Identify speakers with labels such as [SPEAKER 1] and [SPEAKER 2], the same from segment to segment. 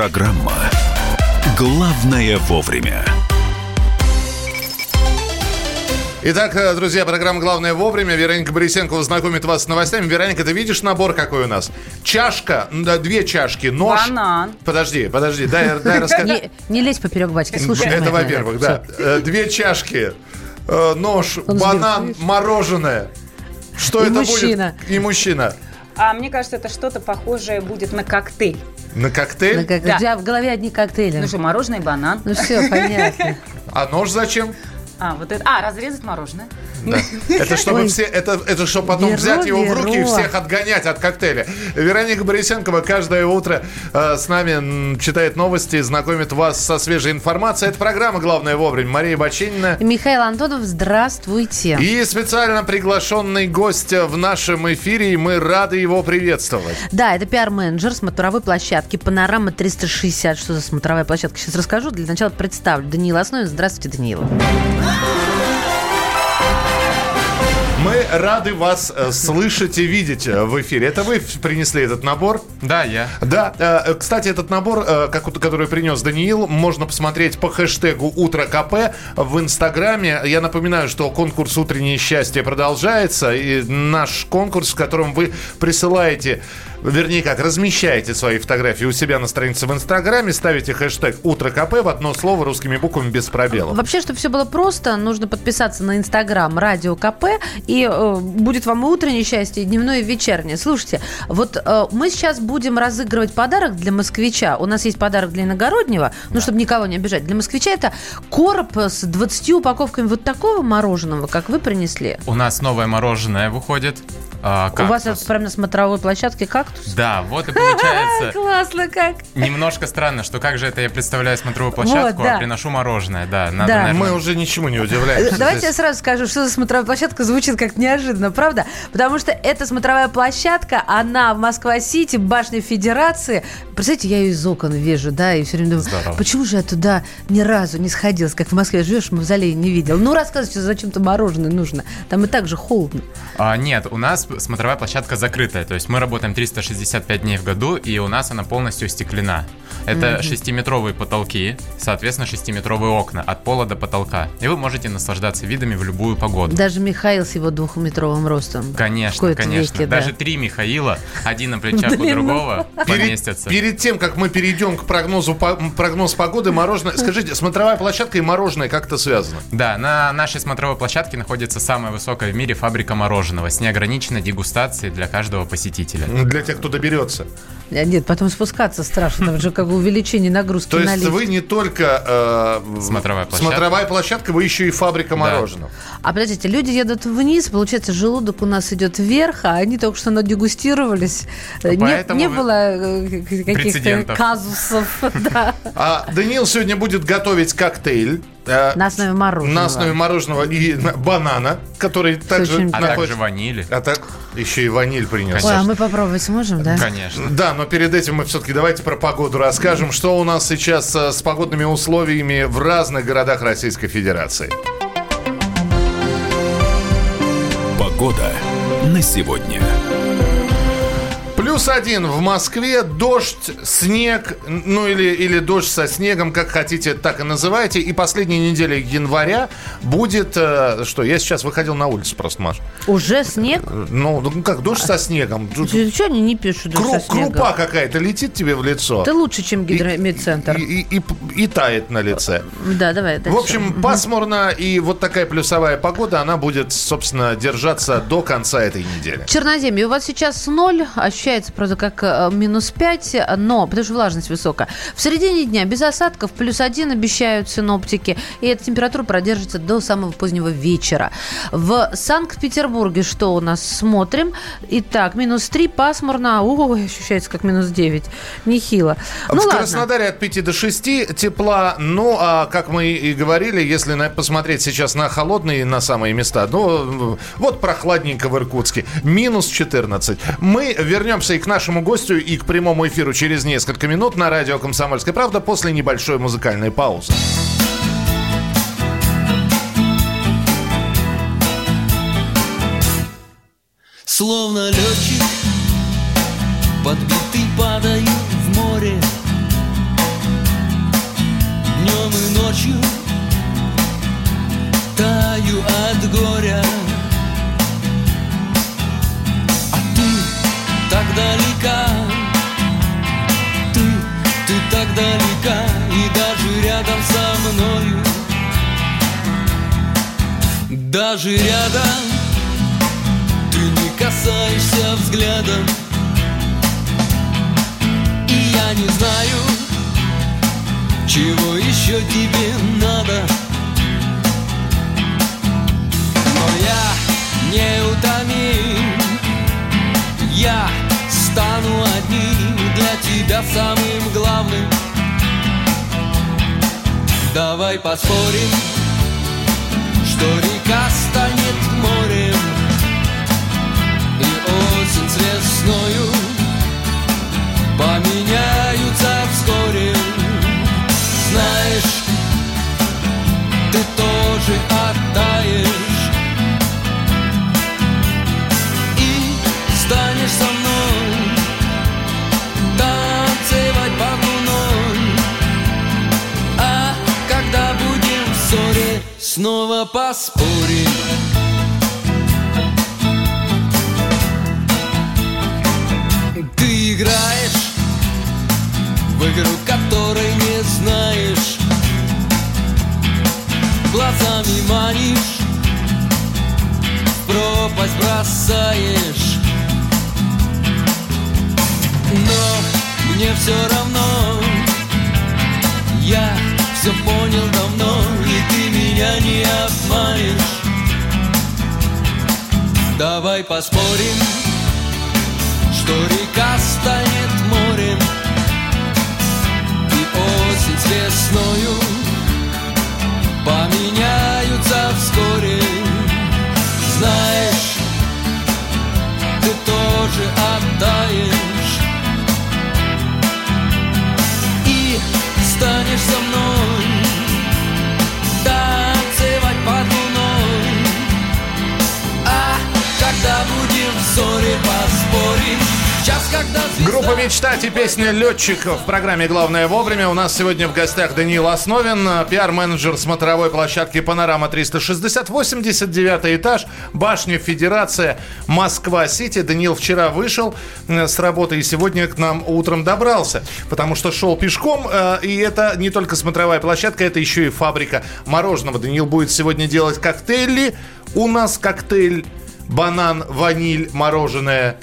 [SPEAKER 1] Программа «Главное вовремя».
[SPEAKER 2] Итак, э, друзья, программа «Главное вовремя». Вероника Борисенкова знакомит вас с новостями. Вероника, ты видишь набор какой у нас? Чашка, да, две чашки, нож.
[SPEAKER 3] Банан.
[SPEAKER 2] Подожди, подожди, дай, дай расскажу.
[SPEAKER 4] Не, лезь поперек батьки, слушай.
[SPEAKER 2] Это, во-первых, да. Э, Две чашки, э, нож, банан, мороженое. Что это будет? И мужчина.
[SPEAKER 3] А мне кажется, это что-то похожее будет на коктейль.
[SPEAKER 2] На коктейль?
[SPEAKER 4] как,
[SPEAKER 3] Да.
[SPEAKER 4] У тебя в голове одни коктейли.
[SPEAKER 3] Ну что, мороженое и банан.
[SPEAKER 4] Ну все, понятно.
[SPEAKER 2] А нож зачем?
[SPEAKER 3] А, вот это. А, разрезать мороженое.
[SPEAKER 2] Да. Это чтобы
[SPEAKER 4] Ой.
[SPEAKER 2] все, это, это чтобы потом
[SPEAKER 4] Веро,
[SPEAKER 2] взять его в руки и
[SPEAKER 4] Веро.
[SPEAKER 2] всех отгонять от коктейля. Вероника Борисенкова каждое утро э, с нами читает новости, знакомит вас со свежей информацией. Это программа «Главное вовремя». Мария Бачинина.
[SPEAKER 4] Михаил Антонов, здравствуйте.
[SPEAKER 2] И специально приглашенный гость в нашем эфире, и мы рады его приветствовать.
[SPEAKER 4] Да, это пиар-менеджер смотровой площадки «Панорама 360». Что за смотровая площадка? Сейчас расскажу. Для начала представлю. Даниил Основин. Здравствуйте, Даниил.
[SPEAKER 2] Мы рады вас э, слышать и видеть э, в эфире. Это вы принесли этот набор?
[SPEAKER 5] Да, я.
[SPEAKER 2] Да, э, кстати, этот набор, э, который принес Даниил, можно посмотреть по хэштегу «Утро КП» в Инстаграме. Я напоминаю, что конкурс «Утреннее счастье» продолжается. И наш конкурс, в котором вы присылаете, вернее как, размещаете свои фотографии у себя на странице в Инстаграме, ставите хэштег «Утро КП» в одно слово русскими буквами без пробелов.
[SPEAKER 4] Вообще, чтобы все было просто, нужно подписаться на Инстаграм Радио КП, и э, будет вам и утреннее счастье, и дневное, и вечернее. Слушайте, вот э, мы сейчас будем разыгрывать подарок для москвича. У нас есть подарок для иногороднего, ну, чтобы никого не обижать. Для москвича это короб с 20 упаковками вот такого мороженого, как вы принесли.
[SPEAKER 5] У нас новое мороженое выходит. а,
[SPEAKER 4] У вас прямо на смотровой площадке кактус?
[SPEAKER 5] Да, вот и получается
[SPEAKER 4] Классно как!
[SPEAKER 5] немножко странно, что как же это я представляю смотровую площадку,
[SPEAKER 4] Вот, да.
[SPEAKER 5] а приношу мороженое. Да, надо,
[SPEAKER 4] Да.
[SPEAKER 5] наверное,
[SPEAKER 2] Мы уже ничему не удивляемся.
[SPEAKER 4] Давайте я сразу скажу, что за смотровая площадка звучит как неожиданно, правда? Потому что эта смотровая площадка, она в Москва-Сити, башня Федерации. Представляете, я ее из окон вижу, да, и все время думаю,
[SPEAKER 5] Здорово.
[SPEAKER 4] почему же я туда ни разу не сходилась, как в Москве живешь, в мавзолее не видел. Ну, рассказывайте, зачем-то мороженое нужно. Там и так же холодно.
[SPEAKER 5] А, нет, у нас смотровая площадка закрытая. То есть мы работаем 365 дней в году, и у нас она полностью стеклена. Это шестиметровые потолки, соответственно, шестиметровые окна от пола до потолка. И вы можете наслаждаться видами в любую погоду.
[SPEAKER 4] Даже Михаил с его двухметровым ростом.
[SPEAKER 5] Конечно, конечно.
[SPEAKER 4] веки, да.
[SPEAKER 5] Даже три Михаила, один на плечах у
[SPEAKER 4] ну.
[SPEAKER 5] другого, поместятся.
[SPEAKER 2] перед тем, как мы перейдем к прогнозу прогноз погоды, мороженое. Скажите, смотровая площадка и мороженое как-то связано?
[SPEAKER 5] Да, на нашей смотровой площадке находится самая высокая в мире фабрика мороженого с неограниченной дегустацией для каждого посетителя.
[SPEAKER 2] Для тех, кто доберется.
[SPEAKER 4] А, Нет, потом спускаться страшно. Там же как бы увеличение нагрузки
[SPEAKER 2] То
[SPEAKER 4] на
[SPEAKER 2] есть
[SPEAKER 4] лифт.
[SPEAKER 2] вы не только э,
[SPEAKER 5] Смотровая площадка.
[SPEAKER 2] смотровая площадка, вы еще и фабрика мороженого.
[SPEAKER 4] А подождите, люди едут вниз, получается, желудок у нас идет вверх, а они только что надегустировались. Э, Не,
[SPEAKER 5] Поэтому
[SPEAKER 4] не
[SPEAKER 5] вы-
[SPEAKER 4] было э, каких-то казусов. Да.
[SPEAKER 2] А Даниил сегодня будет готовить коктейль. Э,
[SPEAKER 4] На основе мороженого.
[SPEAKER 2] на основе мороженого и на- банана, который также
[SPEAKER 4] очень-
[SPEAKER 5] А также ванили.
[SPEAKER 2] А так еще и ваниль принес.
[SPEAKER 4] Ой, а мы попробовать сможем, да?
[SPEAKER 5] Конечно.
[SPEAKER 2] Да, но перед этим мы все-таки давайте про погоду расскажем, что у нас сейчас э, с погодными условиями в разных городах Российской Федерации.
[SPEAKER 1] Погода на сегодня.
[SPEAKER 2] Плюс один в Москве, дождь, снег, ну или, или дождь со снегом, как хотите, так и называйте. И последняя неделя января будет... э, что, я сейчас выходил на улицу просто, Маш.
[SPEAKER 4] Уже снег?
[SPEAKER 2] Ну, ну как, дождь со снегом.
[SPEAKER 4] Что они не пишут
[SPEAKER 2] Кру-
[SPEAKER 4] со снегом?
[SPEAKER 2] крупа какая-то летит тебе в лицо.
[SPEAKER 4] Это лучше, чем гидромедцентр.
[SPEAKER 2] И, и- и- и тает на лице.
[SPEAKER 4] Да, давай.
[SPEAKER 2] В
[SPEAKER 4] дальше.
[SPEAKER 2] общем, пасмурно, и вот такая плюсовая погода, она будет, собственно, держаться до конца этой недели.
[SPEAKER 4] Черноземье, у вас сейчас ноль, ощущается, правда, как э, минус 5, но, потому что влажность высокая. В середине дня без осадков, плюс 1 обещают синоптики, и эта температура продержится до самого позднего вечера. В Санкт-Петербурге что у нас? Смотрим. Итак, минус 3, пасмурно, ой, ощущается как минус 9. Нехило. Ну
[SPEAKER 2] в
[SPEAKER 4] ладно.
[SPEAKER 2] Краснодаре от 5 до 6 тепла. Ну, а как мы и говорили, если посмотреть сейчас на холодные, на самые места, ну, вот прохладненько в Иркутске. Минус 14. Мы вернемся и к нашему гостю, и к прямому эфиру через несколько минут на радио «Комсомольская правда» после небольшой музыкальной паузы.
[SPEAKER 6] Словно летчик, подбитый падаю в море ночью Таю от горя далека. Ты, ты так далека И даже рядом со мною. Даже рядом Ты не касаешься взглядом. И я не знаю чего еще тебе надо? Но я неутомим Я стану одним для тебя самым главным. Давай поспорим, что река станет морем И осень с весною поменяются вскоре. Знаешь, ты тоже оттаешь снова поспорим. Ты играешь в игру, которой не знаешь. Глазами манишь, пропасть бросаешь. Но мне все равно Я все понял давно И ты меня не обманешь Давай поспорим, что река станет морем осень с весною поменяются вскоре. Знаешь, ты тоже оттаешь и станешь со мной ссоре звезда...
[SPEAKER 2] Группа «Мечтать» и песня «Летчик» в программе «Главное вовремя». У нас сегодня в гостях Даниил Основин, пиар-менеджер смотровой площадки «Панорама 360», 89 этаж, башня Федерация, Москва-Сити. Даниил вчера вышел э, с работы и сегодня к нам утром добрался, потому что шел пешком. э, И это не только смотровая площадка, это еще и фабрика мороженого. Даниил будет сегодня делать коктейли. У нас коктейль банан, ваниль, мороженое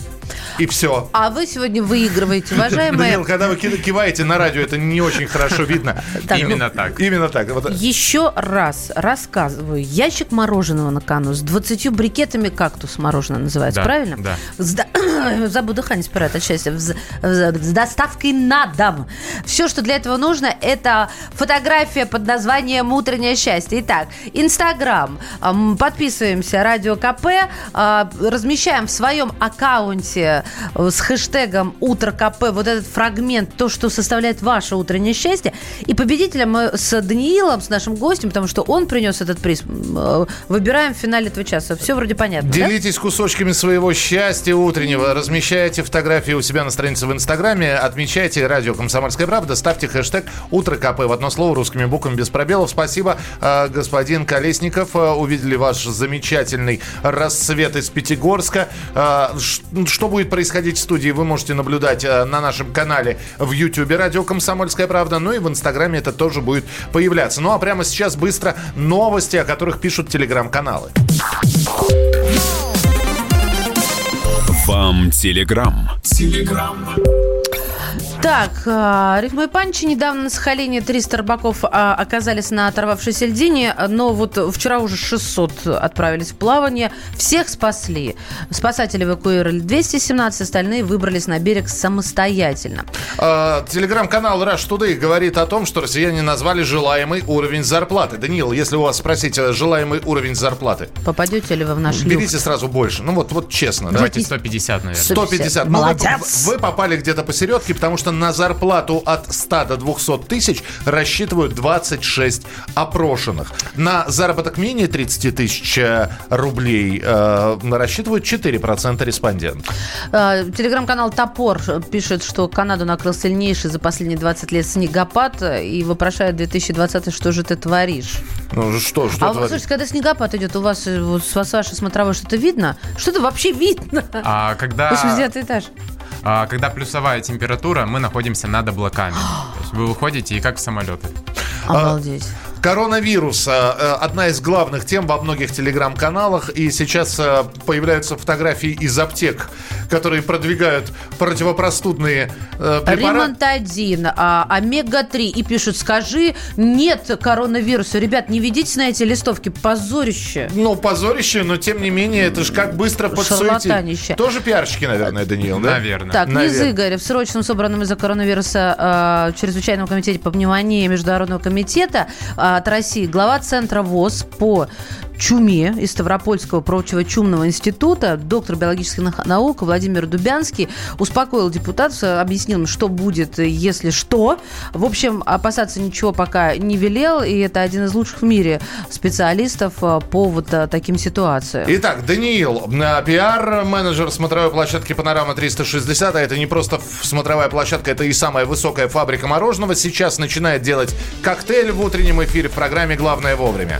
[SPEAKER 2] и все.
[SPEAKER 4] А вы сегодня выигрываете, уважаемые.
[SPEAKER 2] Даниил, когда вы ки- киваете на радио, это не очень хорошо видно.
[SPEAKER 4] Так,
[SPEAKER 5] Именно так.
[SPEAKER 2] Именно так. Вот.
[SPEAKER 4] Еще раз рассказываю. Ящик мороженого на кону с 20 брикетами кактус мороженое называется,
[SPEAKER 5] Да,
[SPEAKER 4] правильно?
[SPEAKER 5] да.
[SPEAKER 4] С до- Забу дыхание спирает от счастья. С доставкой на дом. Все, что для этого нужно, это фотография под названием «Утреннее счастье». Итак, Инстаграм. Ам, Подписываемся «Радио КП». а, Размещаем в своем аккаунте с хэштегом «Утро КП» вот этот фрагмент, то, что составляет ваше утреннее счастье. И победителя мы с Даниилом, с нашим гостем, потому что он принес этот приз, э, выбираем в финале этого часа. Все вроде понятно, да?
[SPEAKER 2] Делитесь кусочками своего счастья утреннего, размещайте фотографии у себя на странице в Инстаграме, отмечайте радио «Комсомольская правда», ставьте хэштег «Утро КП» в одно слово русскими буквами без пробелов. Спасибо, э, господин Колесников. Э, Увидели ваш замечательный рассвет из Пятигорска. Э, Что будет в студии, вы можете наблюдать э, на нашем канале в YouTube радио «Комсомольская правда», ну и в Инстаграме это тоже будет появляться. Ну а прямо сейчас быстро новости, о которых пишут телеграм-каналы.
[SPEAKER 1] Вам телеграм.
[SPEAKER 4] Так, а, Рифма и Панчи недавно на Сахалине 300 рыбаков а, оказались на оторвавшейся льдине, но вот вчера уже 600 отправились в плавание. Всех спасли. Спасатели эвакуировали 217, остальные выбрались на берег самостоятельно.
[SPEAKER 2] Э, Телеграм-канал Rush Today говорит о том, что россияне назвали желаемый уровень зарплаты. Даниил, если у вас спросить э, желаемый уровень зарплаты,
[SPEAKER 4] Попадете ли вы в наш люк?
[SPEAKER 2] берите сразу больше. Ну вот, вот честно, да?
[SPEAKER 5] Давайте 150, наверное.
[SPEAKER 2] 150. Ну, вы-
[SPEAKER 4] Молодец!
[SPEAKER 2] вы, попали где-то посередке, потому что на зарплату от 100 до 200 тысяч рассчитывают 26 опрошенных. На заработок менее 30 тысяч э, рублей э, рассчитывают 4% респондентов.
[SPEAKER 4] Э, Телеграм-канал «Топор» пишет, что Канаду накрыл сильнейший за последние 20 лет снегопад и вопрошает 2020 что же ты творишь?
[SPEAKER 2] Ну что, что
[SPEAKER 4] а вы,
[SPEAKER 2] творить?
[SPEAKER 4] слушайте, когда снегопад идет, у вас э, вот, с вашей смотровой что-то видно? Что-то вообще видно?
[SPEAKER 5] А когда,
[SPEAKER 4] 89 этаж.
[SPEAKER 5] А, когда плюсовая температура, мы находимся над облаками. То есть вы выходите и как в самолеты.
[SPEAKER 4] Обалдеть.
[SPEAKER 2] Коронавирус. э, Одна из главных тем во многих телеграм-каналах. И сейчас э, появляются фотографии из аптек, которые продвигают противопростудные э, препараты.
[SPEAKER 4] Ремонт-1, а, омега-3. И пишут, скажи, нет коронавируса. Ребят, не ведитесь на эти листовки. Позорище.
[SPEAKER 2] Ну, позорище, но тем не менее, это же как быстро подсуетить. Тоже пиарщики, наверное, Даниил, да?
[SPEAKER 5] Наверное.
[SPEAKER 4] Так,
[SPEAKER 2] Наверное.
[SPEAKER 4] Низ Игорь в срочном собранном из-за коронавируса э, чрезвычайном комитете по пневмонии Международного комитета э, от России. Глава Центра ВОЗ по чуме из Ставропольского противочумного института, доктор биологических наук Владимир Дубянский успокоил депутатов, объяснил им, что будет, если что. В общем, опасаться ничего пока не велел, и это один из лучших в мире специалистов э, по вот э, таким ситуациям.
[SPEAKER 2] Итак, Даниил, э, пиар-менеджер смотровой площадки «Панорама 360». А это не просто смотровая площадка, это и самая высокая фабрика мороженого. Сейчас начинает делать коктейль в утреннем эфире в программе «Главное вовремя».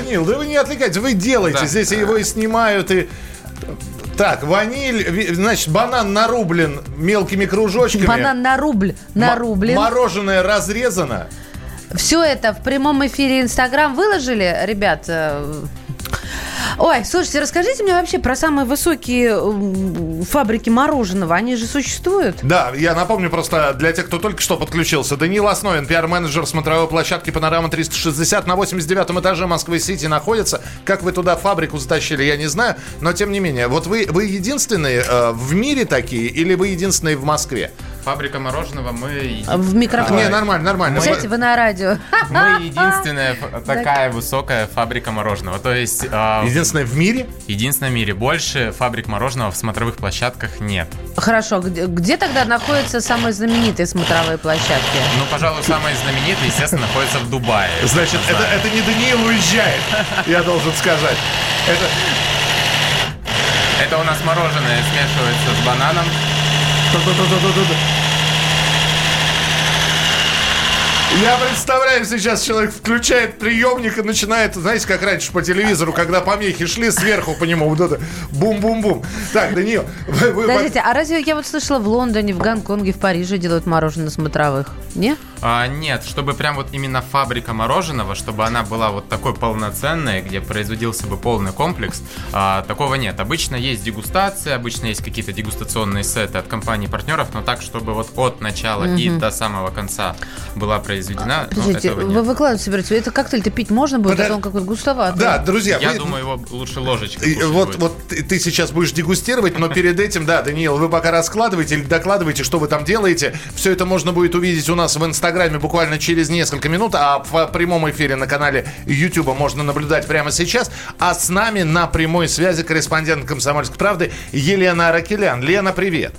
[SPEAKER 2] Даниил, да вы не отвлекайтесь, вы делаете.
[SPEAKER 5] Да.
[SPEAKER 2] Здесь его и снимают, и... Так, ваниль, значит, банан нарублен мелкими кружочками.
[SPEAKER 4] Банан на рубль, на
[SPEAKER 2] М-
[SPEAKER 4] рубль.
[SPEAKER 2] Мороженое разрезано.
[SPEAKER 4] Все это в прямом эфире Инстаграм выложили, ребят. Ой, слушайте, расскажите мне вообще про самые высокие фабрики мороженого. Они же существуют?
[SPEAKER 2] Да, я напомню просто для тех, кто только что подключился. Даниил Основин, пиар-менеджер смотровой площадки «Панорама 360» на 89-м этаже Москвы-Сити находится. Как вы туда фабрику затащили, я не знаю. Но тем не менее, вот вы, вы единственные э, в мире такие или вы единственные в Москве?
[SPEAKER 5] Фабрика мороженого мы... еди-
[SPEAKER 4] В микрофон.
[SPEAKER 2] Не, нормально, нормально.
[SPEAKER 4] Сядьте вы на радио.
[SPEAKER 5] Мы единственная такая высокая фабрика мороженого. То есть а,
[SPEAKER 2] Единственное в мире?
[SPEAKER 5] единственная в мире. Больше фабрик мороженого в смотровых площадках нет.
[SPEAKER 4] Хорошо, где, где тогда находятся самые знаменитые смотровые площадки?
[SPEAKER 5] Ну, пожалуй, самые знаменитые, естественно, находятся в Дубае.
[SPEAKER 2] Значит, это, это не Даниил уезжает, я должен сказать. Это,
[SPEAKER 5] Это у нас мороженое смешивается с бананом. Tot, tot, tot, tot, tot, tot.
[SPEAKER 2] Я представляю, сейчас человек включает приемник и начинает, знаете, как раньше по телевизору, когда помехи шли сверху по нему, вот это бум-бум-бум. Так, Даниил, вы, вы-
[SPEAKER 4] Подождите, а разве я вот слышала, в Лондоне, в Гонконге, в Париже делают мороженое смотровых? Не?
[SPEAKER 5] А, нет, чтобы прям вот именно фабрика мороженого, чтобы она была вот такой полноценной, где производился бы полный комплекс, а, такого нет. Обычно есть дегустация, обычно есть какие-то дегустационные сеты от компаний-партнеров, но так, чтобы вот от начала и до самого конца была произведена, ну,
[SPEAKER 4] Подождите,
[SPEAKER 5] этого
[SPEAKER 4] вы
[SPEAKER 5] нет.
[SPEAKER 4] выкладывать собираетесь? Это коктейль-то пить можно будет,
[SPEAKER 2] Подо-
[SPEAKER 4] а он какой-то густоватый.
[SPEAKER 2] Да, друзья,
[SPEAKER 5] Я
[SPEAKER 2] вы-
[SPEAKER 5] думаю, его лучше ложечкой
[SPEAKER 2] И Вот,
[SPEAKER 5] будет.
[SPEAKER 2] вот ты, ты сейчас будешь дегустировать, но перед этим, да, Даниил, вы пока раскладываете или докладываете, что вы там делаете. Все это можно будет увидеть у нас в Инстаграме буквально через несколько минут, а в прямом эфире на канале Ютуба можно наблюдать прямо сейчас. А с нами на прямой связи корреспондент «Комсомольской правды» Елена Аракелян. Лена, привет.
[SPEAKER 7] Привет.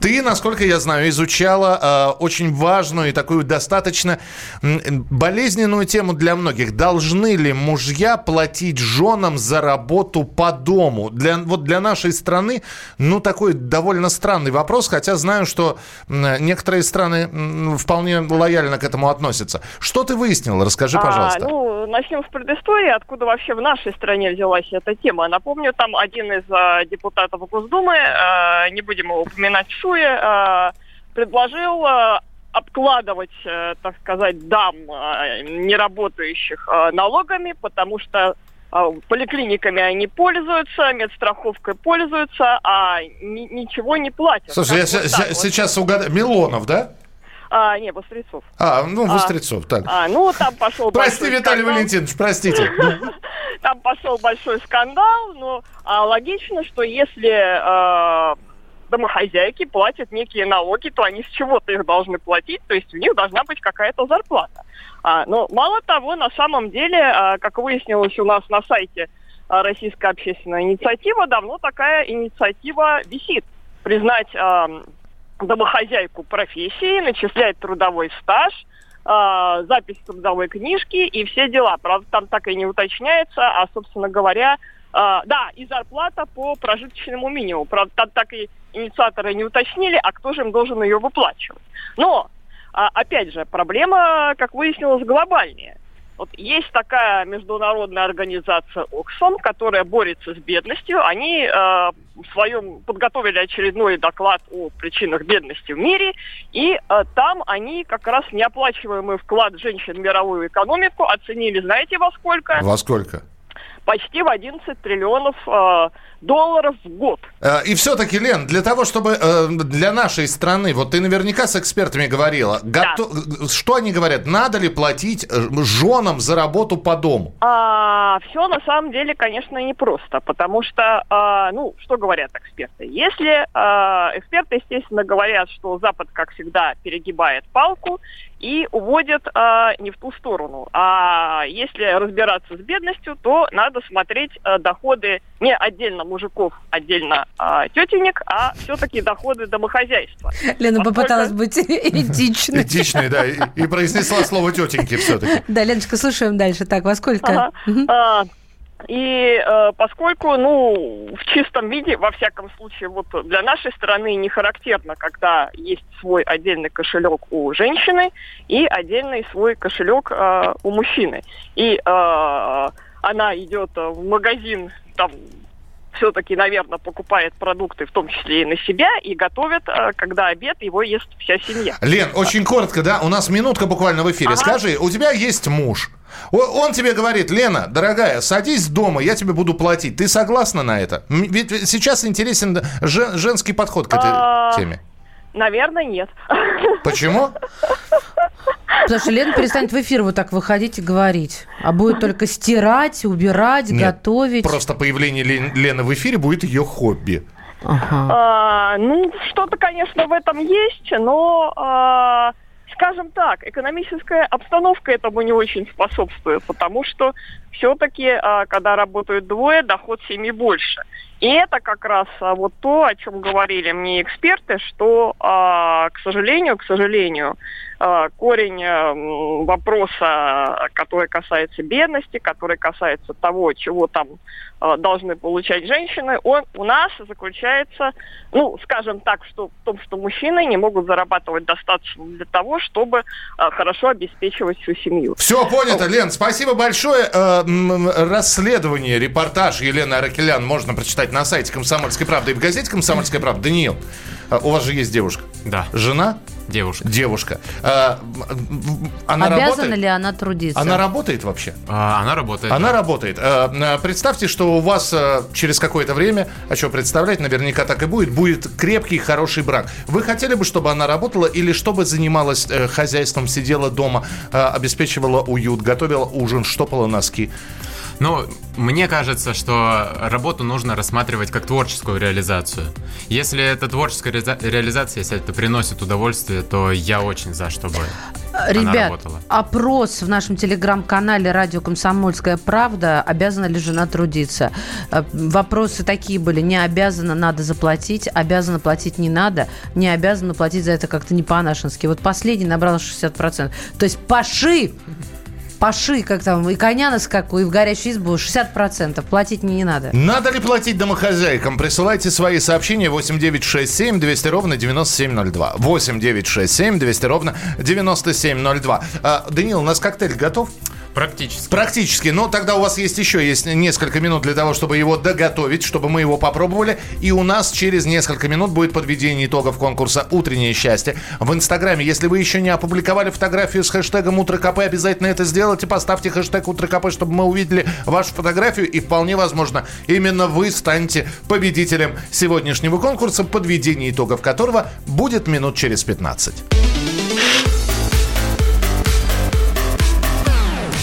[SPEAKER 2] Ты, насколько я знаю, изучала э, очень важную и такую достаточно болезненную тему для многих. Должны ли мужья платить женам за работу по дому? Для, вот для нашей страны, ну, такой довольно странный вопрос, хотя знаю, что некоторые страны вполне лояльно к этому относятся. Что ты выяснила? Расскажи, пожалуйста.
[SPEAKER 7] А, ну, начнем с предыстории, откуда вообще в нашей стране взялась эта тема. Напомню, там один из а, депутатов Госдумы, а, не будем его в шуе, а, предложил а, обкладывать, э, так сказать, дам а, неработающих а, налогами, потому что а, поликлиниками они пользуются, медстраховкой пользуются, а ни- ничего не платят.
[SPEAKER 2] Слушай, я
[SPEAKER 7] вот так
[SPEAKER 2] се-
[SPEAKER 7] вот.
[SPEAKER 2] сейчас угадаю. Милонов, да?
[SPEAKER 7] А, не, Вострецов.
[SPEAKER 2] А, ну,
[SPEAKER 7] А.
[SPEAKER 2] Вострецов, так.
[SPEAKER 7] А, ну, там пошел
[SPEAKER 2] Прости, Виталий
[SPEAKER 7] скандал.
[SPEAKER 2] Валентинович, простите.
[SPEAKER 7] Там пошел большой скандал, но а, логично, что если э, домохозяйки платят некие налоги, то они с чего-то их должны платить, то есть у них должна быть какая-то зарплата. А, но мало того, на самом деле, а, как выяснилось у нас на сайте а, Российская общественная инициатива, давно такая инициатива висит. Признать а, домохозяйку профессией, начислять трудовой стаж, а, запись трудовой книжке и все дела. Правда, там так и не уточняется, а, собственно говоря, а, да, и зарплата по прожиточному минимуму. Правда, так и инициаторы не уточнили, а кто же им должен ее выплачивать. Но, а, опять же, проблема, как выяснилось, глобальнее. Вот есть такая международная организация Оксфам, которая борется с бедностью. Они э, в своем подготовили очередной доклад о причинах бедности в мире, и э, там они как раз неоплачиваемый вклад женщин в мировую экономику оценили, знаете, во сколько?
[SPEAKER 2] Во сколько?
[SPEAKER 7] Почти в 11 триллионов э, долларов в год.
[SPEAKER 2] Э, И все-таки, Лен, для того, чтобы э, для нашей страны, вот ты наверняка с экспертами говорила, гото- что они говорят, надо ли платить женам за работу по дому?
[SPEAKER 7] все на самом деле, конечно, непросто, потому что, а, ну, что говорят эксперты? Если а, эксперты, естественно, говорят, что Запад, как всегда, перегибает палку и уводит а, не в ту сторону, а если разбираться с бедностью, то надо смотреть а, доходы не отдельно мужиков, отдельно а, тетенек, а все-таки доходы домохозяйства.
[SPEAKER 4] Лена
[SPEAKER 7] Поскольку-
[SPEAKER 4] попыталась быть этичной.
[SPEAKER 2] Этичный, да, и, и произнесла слово тетеньки все-таки.
[SPEAKER 4] Да, Леночка, слушаем дальше. Так, во сколько?
[SPEAKER 7] Ага. И э, поскольку, ну, в чистом виде, во всяком случае, вот для нашей страны не характерно, когда есть свой отдельный кошелек у женщины и отдельный свой кошелек э, у мужчины. И э, она идет в магазин, там, все-таки, наверное, покупает продукты, в том числе и на себя, и готовит, э, когда обед, его ест вся семья.
[SPEAKER 2] Лен, очень коротко, да, у нас минутка буквально в эфире.
[SPEAKER 7] Ага.
[SPEAKER 2] Скажи, у тебя есть муж. Он тебе говорит, Лена, дорогая, садись дома, я тебе буду платить. Ты согласна на это? Ведь сейчас интересен жен- женский подход к этой
[SPEAKER 7] А,
[SPEAKER 2] теме.
[SPEAKER 7] Наверное, нет.
[SPEAKER 2] Почему?
[SPEAKER 4] Потому что Лена перестанет в эфир вот так выходить и говорить. А будет только стирать, убирать,
[SPEAKER 2] Нет,
[SPEAKER 4] готовить.
[SPEAKER 2] Просто появление Лен- Лены в эфире будет ее хобби.
[SPEAKER 4] Ага.
[SPEAKER 7] А, ну, что-то, конечно, в этом есть, но, а, скажем так, экономическая обстановка этому не очень способствует, потому что все-таки, когда работают двое, доход семьи больше. И это как раз а, вот то, о чем говорили мне эксперты, что, а, к сожалению, к сожалению, а, корень а, м, вопроса, который касается бедности, который касается того, чего там а, должны получать женщины, он у нас заключается, ну, скажем так, что в том, что мужчины не могут зарабатывать достаточно для того, чтобы хорошо обеспечивать всю семью.
[SPEAKER 2] Все понято, Лен, спасибо большое. Э, Расследование, репортаж Елены Аракелян можно прочитать на сайте «Комсомольской правды» и в газете «Комсомольская правда». Даниил, э, у вас же есть девушка.
[SPEAKER 5] Да.
[SPEAKER 2] Жена?
[SPEAKER 5] Девушка.
[SPEAKER 2] Девушка. М, Она
[SPEAKER 4] Обязана
[SPEAKER 2] работает?
[SPEAKER 4] ли она трудиться?
[SPEAKER 2] Она работает вообще?
[SPEAKER 5] А, она работает.
[SPEAKER 2] Она
[SPEAKER 5] да.
[SPEAKER 2] работает. Э, э, Представьте, что у вас э, через какое-то время, а что представлять, наверняка так и будет, будет крепкий, хороший брак. Вы хотели бы, чтобы она работала или чтобы занималась э, хозяйством, сидела дома, э, обеспечивала уют, готовила ужин, штопала носки?
[SPEAKER 5] Ну, мне кажется, что работу нужно рассматривать как творческую реализацию. Если это творческая реализа- реализация, если это приносит удовольствие, то я очень за, чтобы...
[SPEAKER 4] Ребят,
[SPEAKER 5] работала.
[SPEAKER 4] опрос в нашем телеграм-канале «Радио Комсомольская правда». Обязана ли жена трудиться? Э, Вопросы такие были. Не обязана, надо заплатить. Обязана платить не надо. Не обязана платить за это как-то не по-нашенски. Вот последний набрал 60%. То есть паши, паши, как там, и коня на скаку, и в горящую избу 60%. Платить мне не надо.
[SPEAKER 2] Надо ли платить домохозяйкам? Присылайте свои сообщения 8967 200 ровно 9702. 8967 200 ровно 9702. А, Данил, у нас коктейль готов?
[SPEAKER 5] Практически.
[SPEAKER 2] Практически. Но тогда у вас есть еще есть несколько минут для того, чтобы его доготовить, чтобы мы его попробовали. И у нас через несколько минут будет подведение итогов конкурса «Утреннее счастье». В Инстаграме, если вы еще не опубликовали фотографию с хэштегом «Утро КП», обязательно это сделайте. Поставьте хэштег «Утро КП», чтобы мы увидели вашу фотографию. И вполне возможно, именно вы станете победителем сегодняшнего конкурса, подведение итогов которого будет минут через 15.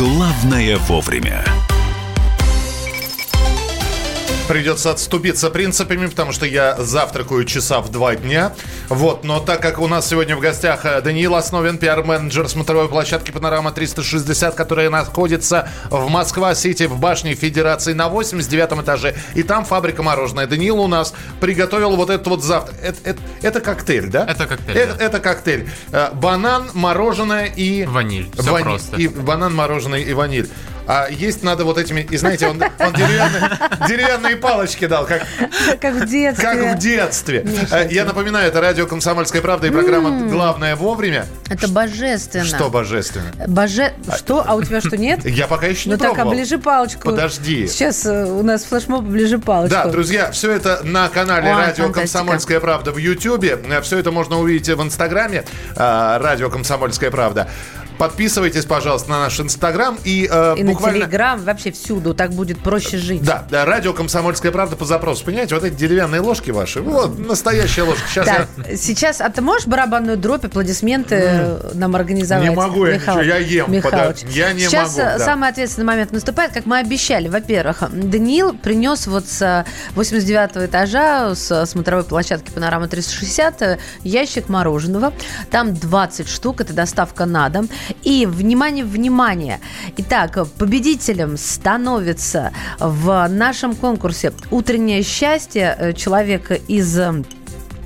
[SPEAKER 1] «Главное вовремя».
[SPEAKER 2] Придется отступиться принципами, потому что я завтракаю часа в два дня. Вот, но так как у нас сегодня в гостях э, Даниил Основин, пиар-менеджер смотровой площадки «Панорама 360», которая находится в Москва-Сити, в башне Федерации на 89 этаже. И там фабрика мороженое. Даниил у нас приготовил вот этот вот завтрак. Это, это- это коктейль, да?
[SPEAKER 5] Это коктейль,
[SPEAKER 2] Это,
[SPEAKER 5] да.
[SPEAKER 2] это коктейль. Э, Банан, мороженое и...
[SPEAKER 5] Ваниль. Всё
[SPEAKER 2] Ваниль.
[SPEAKER 5] просто.
[SPEAKER 2] И банан, мороженое и ваниль. А есть надо вот этими... И знаете, он, он деревянные, деревянные палочки дал, как,
[SPEAKER 4] Как в детстве.
[SPEAKER 2] как в детстве. Э, Я напоминаю, это радио «Комсомольская правда» и программа «Главное вовремя».
[SPEAKER 4] Это божественно.
[SPEAKER 2] Что божественно?
[SPEAKER 4] Боже... Что? А у тебя что, нет?
[SPEAKER 2] Я пока еще не
[SPEAKER 4] Ну так,
[SPEAKER 2] пробовал.
[SPEAKER 4] оближи палочку.
[SPEAKER 2] Подожди.
[SPEAKER 4] Сейчас э, у нас флешмоб оближи палочку.
[SPEAKER 2] Да, друзья, все это на канале Радио. Комсомольская правда в Ютьюбе. Все это можно увидеть в Инстаграме э, Радио Комсомольская правда. Подписывайтесь, пожалуйста, на наш Инстаграм и, э,
[SPEAKER 4] И на
[SPEAKER 2] буквально.
[SPEAKER 4] Телеграм, вообще всюду. Так будет проще жить.
[SPEAKER 2] Да, да, радио «Комсомольская правда» по запросу. Понимаете, вот эти деревянные ложки ваши, вот, настоящая ложка. Сейчас
[SPEAKER 4] Так,
[SPEAKER 2] я...
[SPEAKER 4] сейчас, а ты можешь барабанную дробь, аплодисменты э, нам организовать?
[SPEAKER 2] Не могу я
[SPEAKER 4] Михалыч?
[SPEAKER 2] ничего, я ем,
[SPEAKER 4] Михалыч.
[SPEAKER 2] подо- я не
[SPEAKER 4] сейчас
[SPEAKER 2] могу,
[SPEAKER 4] э,
[SPEAKER 2] да.
[SPEAKER 4] самый ответственный момент наступает, как мы обещали. Во-первых, Даниил принес вот с 89 этажа, с смотровой площадки «Панорама 360» э, ящик мороженого. Там 20 штук, это доставка на дом. И, внимание, внимание. Итак, победителем становится в нашем конкурсе «Утреннее счастье» э, человека из э,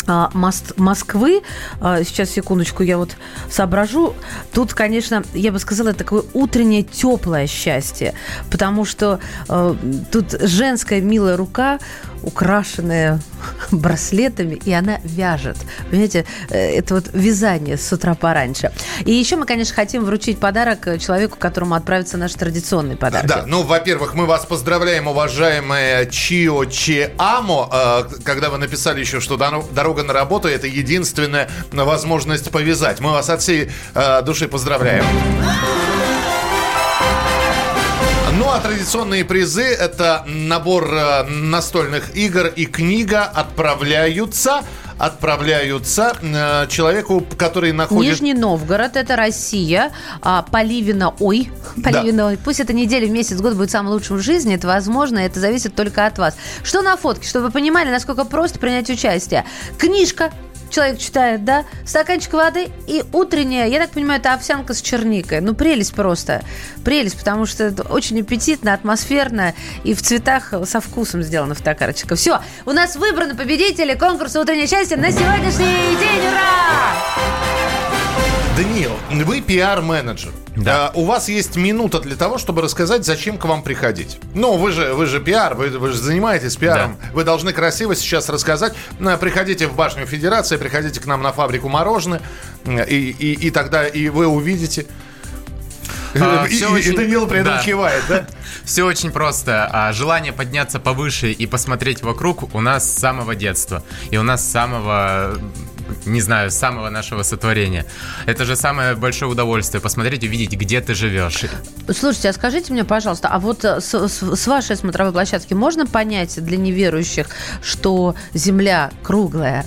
[SPEAKER 4] а, Мос- Москвы. А, Сейчас, секундочку, я вот соображу. Тут, конечно, я бы сказала, это такое утреннее теплое счастье, потому что э, тут женская милая рука, украшенная браслетами, и она вяжет. Понимаете, э, это вот вязание с утра пораньше. И еще мы, конечно, хотим вручить подарок э, человеку, которому отправится наш традиционный подарок.
[SPEAKER 2] Да, ну, во-первых, мы вас поздравляем, уважаемая Чио Чиамо, э, когда вы написали еще, что дорога на работу – это единственная возможность повязать. Мы вас от всей души поздравляем. Ну а традиционные призы это набор э, настольных игр и книга отправляются отправляются э, человеку, который находится
[SPEAKER 4] Нижний Новгород, это Россия. А, Поливина, ой, Поливина, ой. Пусть эта неделя, месяц, год будет самым лучшим в жизни, это возможно, это зависит только от вас. Что на фотке, чтобы вы понимали, насколько просто принять участие. Книжка, человек читает, да, стаканчик воды и утренняя, я так понимаю, это овсянка с черникой. Ну, прелесть просто. Прелесть, потому что это очень аппетитно, атмосферно и в цветах со вкусом сделана фотокарточка. Все, у нас выбраны победители конкурса «Утреннее счастье» на сегодняшний день. Ура!
[SPEAKER 2] Даниил, вы пиар-менеджер.
[SPEAKER 5] Да.
[SPEAKER 2] А, у вас есть минута для того, чтобы рассказать, зачем к вам приходить. Ну, вы же, вы же пиар, вы, вы же занимаетесь пиаром. Вы должны красиво сейчас рассказать. Приходите в башню Федерации, приходите к нам на фабрику мороженое, и, и, и тогда и вы увидите.
[SPEAKER 5] А,
[SPEAKER 2] и, и- и
[SPEAKER 5] очень-
[SPEAKER 2] Даниил при этом
[SPEAKER 5] да.
[SPEAKER 2] кивает, да?
[SPEAKER 5] Все очень просто. А, Желание подняться повыше и посмотреть вокруг у нас с самого детства. И у нас с самого не знаю, самого нашего сотворения. Это же самое большое удовольствие посмотреть, увидеть, где ты живешь.
[SPEAKER 4] Слушайте, а скажите мне, пожалуйста, а вот э, с, с- с вашей смотровой площадки можно понять для неверующих, что Земля круглая?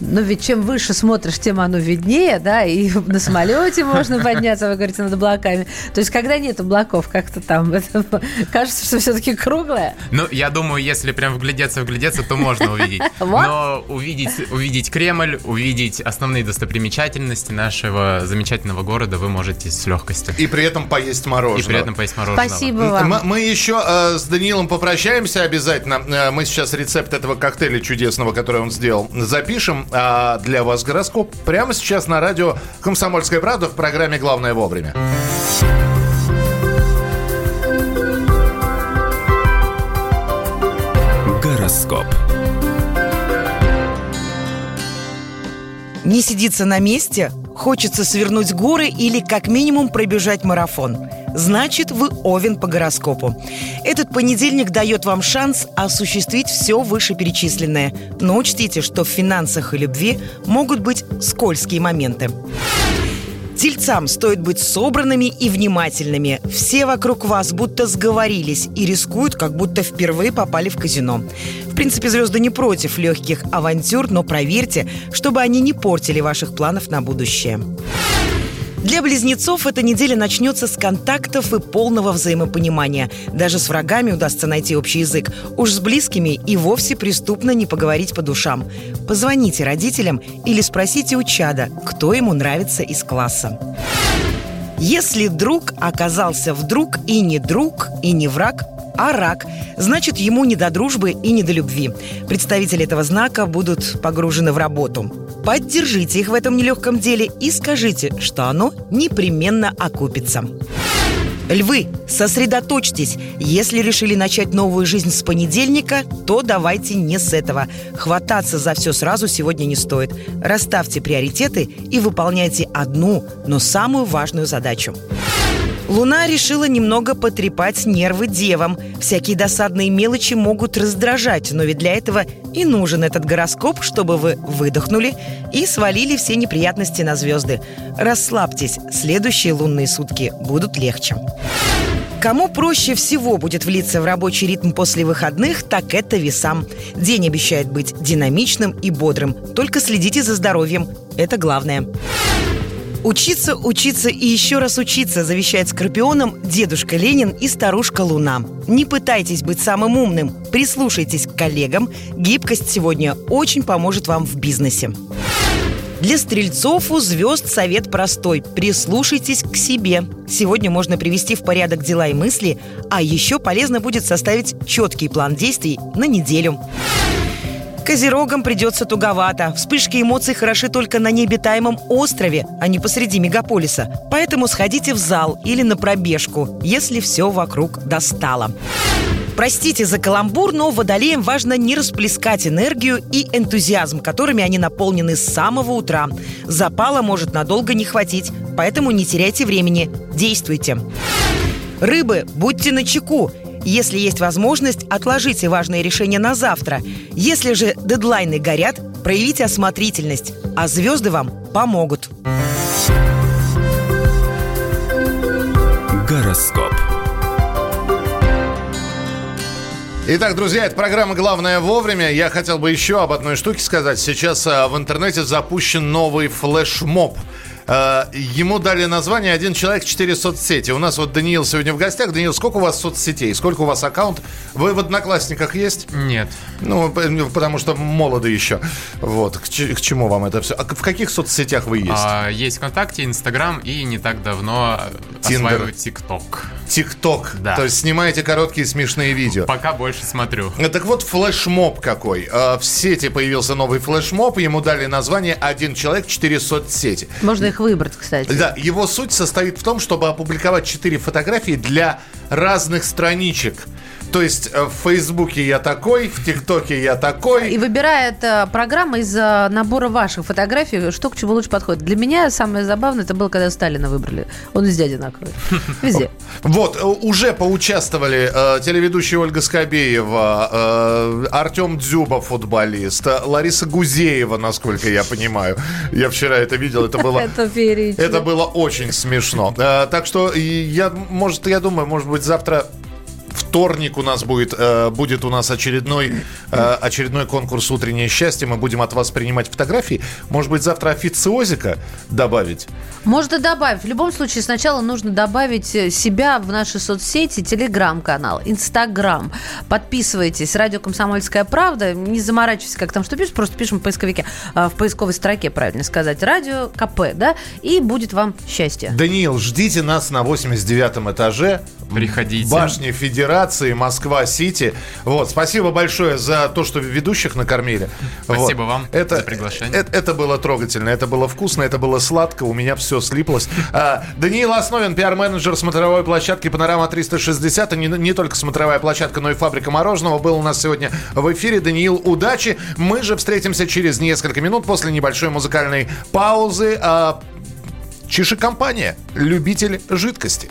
[SPEAKER 4] Но ведь чем выше смотришь, тем оно виднее, да, и на самолете можно подняться, вы говорите, над облаками. То есть, когда нет облаков, как-то там это, кажется, что все-таки круглая.
[SPEAKER 5] Ну, я думаю, если прям вглядеться, вглядеться, то можно увидеть. Но увидеть, увидеть Кремль, увидеть основные достопримечательности нашего замечательного города вы можете с легкостью.
[SPEAKER 2] И при этом поесть мороженое.
[SPEAKER 5] И при этом поесть мороженого.
[SPEAKER 4] Спасибо вам.
[SPEAKER 2] Мы, мы еще э, с Даниилом попрощаемся обязательно. Э, мы сейчас рецепт этого коктейля чудесного, который он сделал, запишем. А для вас гороскоп прямо сейчас на радио «Комсомольская правда» в программе «Главное вовремя».
[SPEAKER 1] Гороскоп.
[SPEAKER 8] Не сидится на месте, хочется свернуть горы или как минимум пробежать марафон. Значит, вы овен по гороскопу. Этот понедельник дает вам шанс осуществить все вышеперечисленное. Но учтите, что в финансах и любви могут быть скользкие моменты. Тельцам стоит быть собранными и внимательными. Все вокруг вас будто сговорились и рискуют, как будто впервые попали в казино. Принципе, звезды не против легких авантюр, но проверьте, чтобы они не портили ваших планов на будущее. Для близнецов эта неделя начнется с контактов и полного взаимопонимания. Даже с врагами удастся найти общий язык. Уж с близкими и вовсе преступно не поговорить по душам. Позвоните родителям или спросите у чада, кто ему нравится из класса. Если друг оказался вдруг и не друг, и не враг, а рак, значит ему не до дружбы и не до любви. Представители этого знака будут погружены в работу. Поддержите их в этом нелегком деле и скажите, что оно непременно окупится. Львы, сосредоточьтесь. Если решили начать новую жизнь с понедельника, то давайте не с этого. Хвататься за все сразу сегодня не стоит. Расставьте приоритеты и выполняйте одну, но самую важную задачу. Луна решила немного потрепать нервы девам. Всякие досадные мелочи могут раздражать, но ведь для этого и нужен этот гороскоп, чтобы вы выдохнули и свалили все неприятности на звезды. Расслабьтесь, следующие лунные сутки будут легче. Кому проще всего будет влиться в рабочий ритм после выходных, так это весам. День обещает быть динамичным и бодрым. Только следите за здоровьем. Это главное. Учиться, учиться и еще раз учиться, завещает Скорпионам дедушка Ленин и старушка Луна. Не пытайтесь быть самым умным, прислушайтесь к коллегам. Гибкость сегодня очень поможет вам в бизнесе. Для стрельцов у звезд совет простой. Прислушайтесь к себе. Сегодня можно привести в порядок дела и мысли, а еще полезно будет составить четкий план действий на неделю. Козерогам придется туговато. Вспышки эмоций хороши только на необитаемом острове, а не посреди мегаполиса. Поэтому сходите в зал или на пробежку, если все вокруг достало. Простите за каламбур, но водолеям важно не расплескать энергию и энтузиазм, которыми они наполнены с самого утра. Запала может надолго не хватить, поэтому не теряйте времени, действуйте. Рыбы, будьте начеку. Если есть возможность, отложите важные решения на завтра. Если же дедлайны горят, проявите осмотрительность, а звезды вам помогут.
[SPEAKER 1] Гороскоп.
[SPEAKER 2] Итак, друзья, это программа «Главное вовремя». Я хотел бы еще об одной штуке сказать. Сейчас а, в интернете запущен новый флешмоб. А, ему дали название «Один человек, четыре соцсети». У нас вот Даниил сегодня в гостях. Даниил, сколько у вас соцсетей? Сколько у вас аккаунт? Вы в Одноклассниках есть?
[SPEAKER 5] Нет.
[SPEAKER 2] Ну, п- потому что молоды еще. Вот. К, к чему вам это все? А в каких соцсетях вы есть?
[SPEAKER 5] А, есть ВКонтакте, Инстаграм и не так давно
[SPEAKER 2] Тиндер.
[SPEAKER 5] осваиваю ТикТок.
[SPEAKER 2] ТикТок.
[SPEAKER 5] Да.
[SPEAKER 2] То есть снимаете короткие смешные видео.
[SPEAKER 5] Пока больше смотрю.
[SPEAKER 2] Э, Так вот, флешмоб какой. Э, В сети появился новый флешмоб, ему дали название «Один человек, четыре соцсети».
[SPEAKER 4] Можно их выбрать, кстати.
[SPEAKER 2] Да, его суть состоит в том, чтобы опубликовать четыре фотографии для разных страничек. То есть э, в Фейсбуке я такой, в ТикТоке я такой.
[SPEAKER 4] И выбирает э, программа из э, набора ваших фотографий, что к чему лучше подходит. Для меня самое забавное, это было, когда Сталина выбрали. Он везде одинаковый. Везде.
[SPEAKER 2] Вот, уже поучаствовали э, телеведущая Ольга Скобеева, э, Артем Дзюба, футболист, Лариса Гузеева, насколько я понимаю. Я вчера это видел, это было...
[SPEAKER 4] Это феерично.
[SPEAKER 2] Это было очень смешно. Э, так что я, может, я думаю, может быть, завтра вторник у нас будет, э, будет у нас очередной, э, очередной конкурс «Утреннее счастье». Мы будем от вас принимать фотографии. Может быть, завтра официозика добавить?
[SPEAKER 4] Можно и добавить. В любом случае, сначала нужно добавить э, себя в наши соцсети, телеграм-канал, инстаграм. Подписывайтесь. Радио «Комсомольская правда». Не заморачивайтесь, как там что пишут, просто пишем в поисковике, в поисковой строке, правильно сказать. Радио КП, да? И будет вам счастье.
[SPEAKER 2] Даниил, ждите нас на 89 этаже.
[SPEAKER 5] Приходите.
[SPEAKER 2] Башни Федерации, Москва-Сити. Вот, спасибо большое за то, что ведущих накормили.
[SPEAKER 5] Спасибо
[SPEAKER 2] Вот.
[SPEAKER 5] вам
[SPEAKER 2] это,
[SPEAKER 5] за приглашение.
[SPEAKER 2] Это, это было трогательно, это было вкусно, это было сладко, у меня все слиплось. А, Даниил Основин, пиар-менеджер смотровой площадки «Панорама 360». И не, не только смотровая площадка, но и фабрика мороженого. Был у нас сегодня в эфире. Даниил, удачи. Мы же встретимся через несколько минут после небольшой музыкальной паузы. А, Чиши-компания. Любитель жидкости.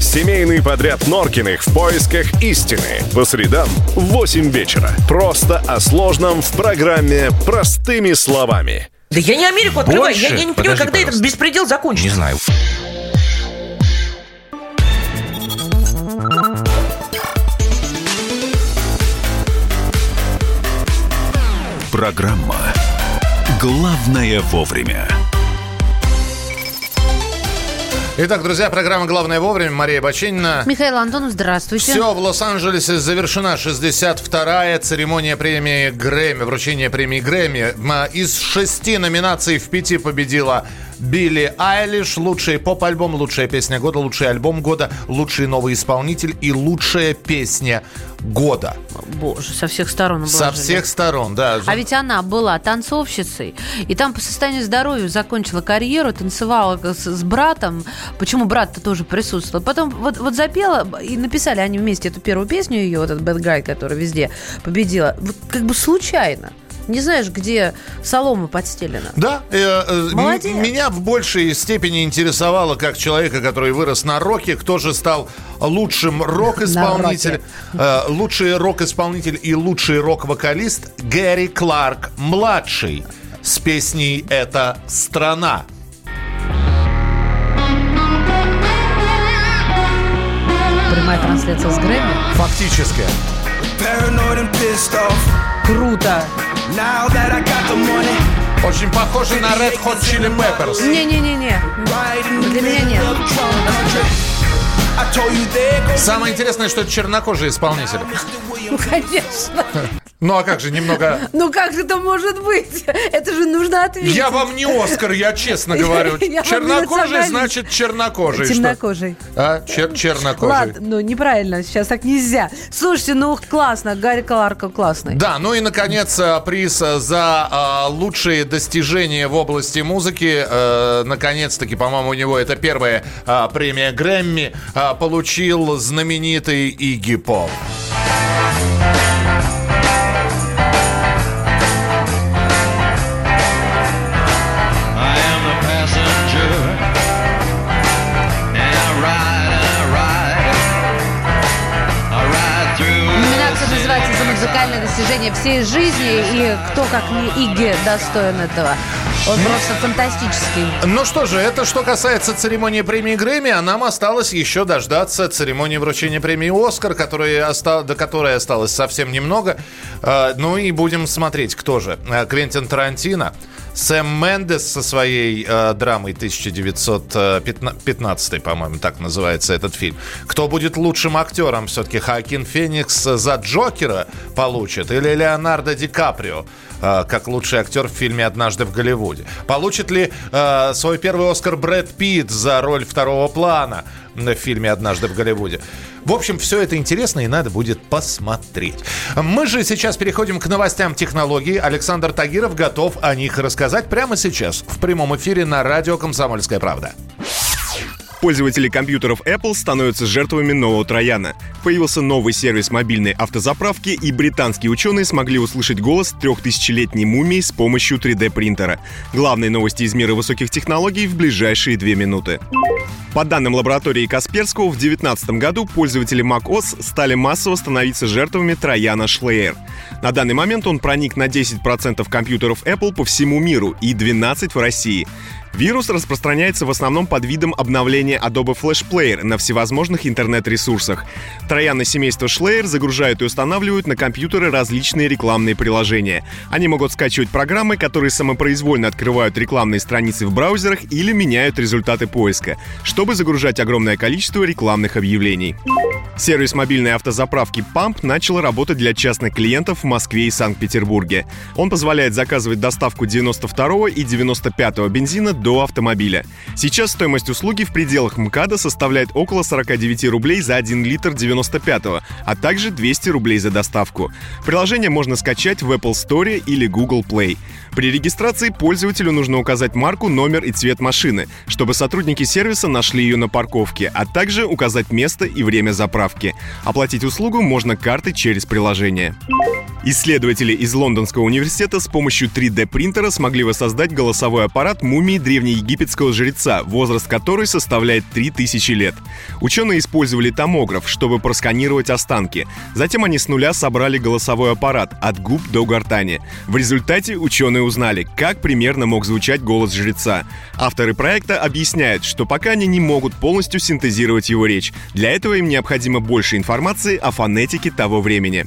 [SPEAKER 9] Семейный подряд Норкиных в поисках истины. По средам в 8 вечера. Просто о сложном в программе «Простыми словами».
[SPEAKER 10] Да я не Америку открываю.
[SPEAKER 11] Больше?
[SPEAKER 10] Я, я не понимаю,
[SPEAKER 11] Подожди,
[SPEAKER 10] когда этот
[SPEAKER 11] пожалуйста.
[SPEAKER 10] беспредел закончится.
[SPEAKER 11] Не знаю.
[SPEAKER 1] Программа «Главное вовремя».
[SPEAKER 2] Итак, друзья, программа «Главное вовремя». Мария Бачинина.
[SPEAKER 4] Михаил Антонов, здравствуйте.
[SPEAKER 2] Все, в Лос-Анджелесе завершена 62-я церемония премии Грэмми, вручение премии Грэмми. Из шести номинаций в пяти победила Билли Айлиш. Лучший поп-альбом, лучшая песня года, лучший альбом года, лучший новый исполнитель и лучшая песня года.
[SPEAKER 4] Боже, со всех сторон
[SPEAKER 2] Со
[SPEAKER 4] обложили.
[SPEAKER 2] всех сторон, да.
[SPEAKER 4] А ведь она была танцовщицей, и там по состоянию здоровья закончила карьеру, танцевала с, с братом. Почему брат-то тоже присутствовал? Потом вот, вот запела, и написали они вместе эту первую песню ее, вот этот Bad Guy, который везде победила. Вот как бы случайно. Не знаешь, где солома подстелена.
[SPEAKER 2] Да, э, э, м-
[SPEAKER 4] Молодец.
[SPEAKER 2] меня в большей степени интересовало, как человека, который вырос на роке, кто же стал лучшим рок-исполнителем, э, лучший рок-исполнитель и лучший рок-вокалист Гэри Кларк младший с песней "Это страна".
[SPEAKER 4] Прямая трансляция с Грэмми.
[SPEAKER 2] Фактически.
[SPEAKER 4] Круто.
[SPEAKER 2] Очень похоже на Red Hot Chili Peppers.
[SPEAKER 4] Не-не-не-не. Для меня нет.
[SPEAKER 2] Самое интересное, что это чернокожий исполнитель.
[SPEAKER 4] Ну, конечно.
[SPEAKER 2] Ну а как же, немного...
[SPEAKER 4] Ну как же это может быть? Это же нужно ответить.
[SPEAKER 2] Я вам не Оскар, я честно говорю. Чернокожий значит чернокожий. Что?
[SPEAKER 4] Темнокожий.
[SPEAKER 2] А, чер- чернокожий.
[SPEAKER 4] Ладно, ну неправильно, сейчас так нельзя. Слушайте, ну классно, Гарри Кларка классный.
[SPEAKER 2] Да, ну и, наконец, э, приз э, за а, лучшие достижения в области музыки. Э, наконец-таки, по-моему, у него это первая премия Грэмми. получил знаменитый Игги Поп.
[SPEAKER 6] I
[SPEAKER 4] достижение всей жизни». И кто, как не Игги, достоин этого? Он просто фантастический.
[SPEAKER 2] Ну что же, это что касается церемонии премии Грэмми, а нам осталось еще дождаться церемонии вручения премии Оскар, которой оста- до которой осталось совсем немного. Э, ну и будем смотреть, кто же. Э, Квентин Тарантино Сэм Мендес со своей э, драмой 1915, по-моему, так называется этот фильм. Кто будет лучшим актером? Все-таки Хакин Феникс за Джокера получит или Леонардо Ди Каприо? э, как лучший актер в фильме «Однажды в Голливуде». Получит ли э, свой первый Оскар Брэд Питт за роль второго плана в фильме «Однажды в Голливуде»? В общем, все это интересно и надо будет посмотреть. Мы же сейчас переходим к новостям технологий. Александр Тагиров готов о них рассказать прямо сейчас в прямом эфире на радио «Комсомольская правда».
[SPEAKER 12] Пользователи компьютеров Apple становятся жертвами нового трояна. Появился новый сервис мобильной автозаправки, и британские ученые смогли услышать голос трехтысячелетней мумии с помощью 3D-принтера. Главные новости из мира высоких технологий в ближайшие две минуты. По данным лаборатории Касперского, в 2019 году пользователи macOS стали массово становиться жертвами трояна Schleyer. На данный момент он проник на 10% компьютеров Apple по всему миру и 12 в России. Вирус распространяется в основном под видом обновления Adobe Flash Player на всевозможных интернет-ресурсах. Трояны семейства Schleyer загружают и устанавливают на компьютеры различные рекламные приложения. Они могут скачивать программы, которые самопроизвольно открывают рекламные страницы в браузерах или меняют результаты поиска, чтобы загружать огромное количество рекламных объявлений. Сервис мобильной автозаправки Pump начал работать для частных клиентов в Москве и Санкт-Петербурге. Он позволяет заказывать доставку 92 и 95 бензина до автомобиля. Сейчас стоимость услуги в пределах МКАДа составляет около 49 рублей за 1 литр 95 а также 200 рублей за доставку. Приложение можно скачать в Apple Store или Google Play. При регистрации пользователю нужно указать марку, номер и цвет машины, чтобы сотрудники сервиса нашли ее на парковке, а также указать место и время заправки. Оплатить услугу можно картой через приложение. Исследователи из Лондонского университета с помощью 3D-принтера смогли воссоздать голосовой аппарат мумии древнеегипетского жреца, возраст которой составляет 3000 лет. Ученые использовали томограф, чтобы просканировать останки. Затем они с нуля собрали голосовой аппарат от губ до гортани. В результате ученые узнали, как примерно мог звучать голос жреца. Авторы проекта объясняют, что пока они не могут полностью синтезировать его речь. Для этого им необходимо больше информации о фонетике того времени.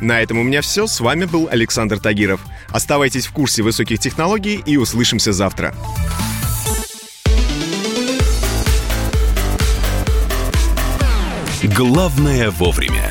[SPEAKER 12] На этом у меня все. С вами был Александр Тагиров. Оставайтесь в курсе высоких технологий и услышимся завтра.
[SPEAKER 1] Главное вовремя.